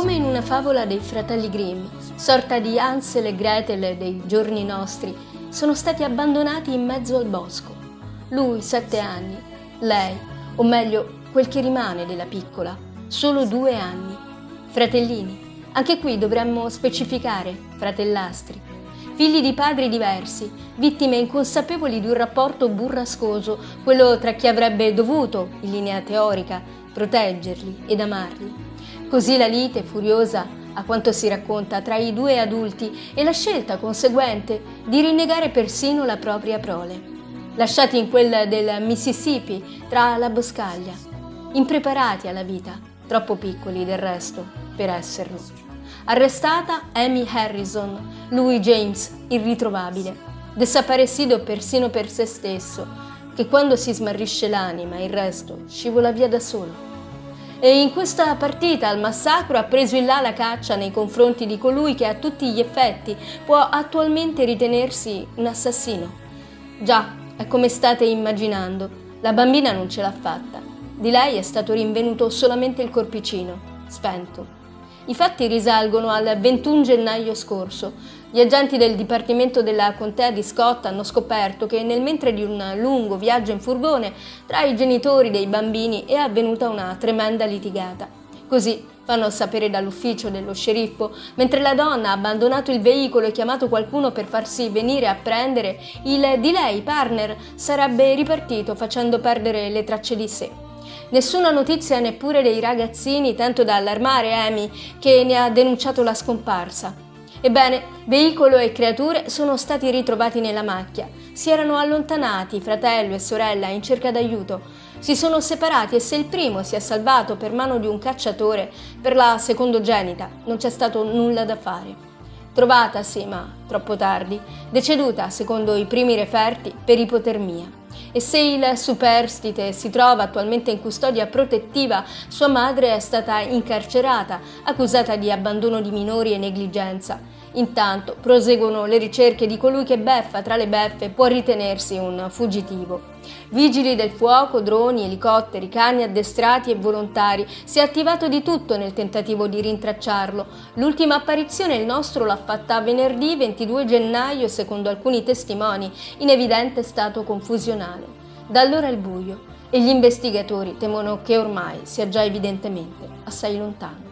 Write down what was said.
Come in una favola dei fratelli Grimm, sorta di Hansel e Gretel dei giorni nostri, sono stati abbandonati in mezzo al bosco. Lui sette anni, lei, o meglio quel che rimane della piccola, solo due anni. Fratellini, anche qui dovremmo specificare, fratellastri. Figli di padri diversi, vittime inconsapevoli di un rapporto burrascoso, quello tra chi avrebbe dovuto, in linea teorica, proteggerli ed amarli. Così la lite furiosa, a quanto si racconta, tra i due adulti e la scelta conseguente di rinnegare persino la propria prole. Lasciati in quel del Mississippi, tra la boscaglia, impreparati alla vita, troppo piccoli del resto per esserlo. Arrestata Amy Harrison, lui James, irritrovabile, desaparecido persino per se stesso, che quando si smarrisce l'anima il resto scivola via da solo. E in questa partita al massacro ha preso in là la caccia nei confronti di colui che a tutti gli effetti può attualmente ritenersi un assassino. Già, è come state immaginando, la bambina non ce l'ha fatta. Di lei è stato rinvenuto solamente il corpicino, spento. I fatti risalgono al 21 gennaio scorso. Gli agenti del Dipartimento della Contea di Scott hanno scoperto che nel mentre di un lungo viaggio in furgone tra i genitori dei bambini è avvenuta una tremenda litigata. Così fanno sapere dall'ufficio dello sceriffo, mentre la donna ha abbandonato il veicolo e chiamato qualcuno per farsi venire a prendere, il di lei partner sarebbe ripartito facendo perdere le tracce di sé. Nessuna notizia neppure dei ragazzini, tanto da allarmare Amy, che ne ha denunciato la scomparsa. Ebbene, veicolo e creature sono stati ritrovati nella macchia. Si erano allontanati, fratello e sorella, in cerca d'aiuto. Si sono separati e se il primo si è salvato per mano di un cacciatore, per la secondogenita non c'è stato nulla da fare. Trovata, sì, ma troppo tardi, deceduta, secondo i primi referti, per ipotermia e se il superstite si trova attualmente in custodia protettiva, sua madre è stata incarcerata, accusata di abbandono di minori e negligenza. Intanto proseguono le ricerche di colui che beffa tra le beffe può ritenersi un fuggitivo. Vigili del fuoco, droni, elicotteri, cani addestrati e volontari, si è attivato di tutto nel tentativo di rintracciarlo. L'ultima apparizione il nostro l'ha fatta venerdì 22 gennaio secondo alcuni testimoni, in evidente stato confusionale. Da allora il buio e gli investigatori temono che ormai sia già evidentemente assai lontano.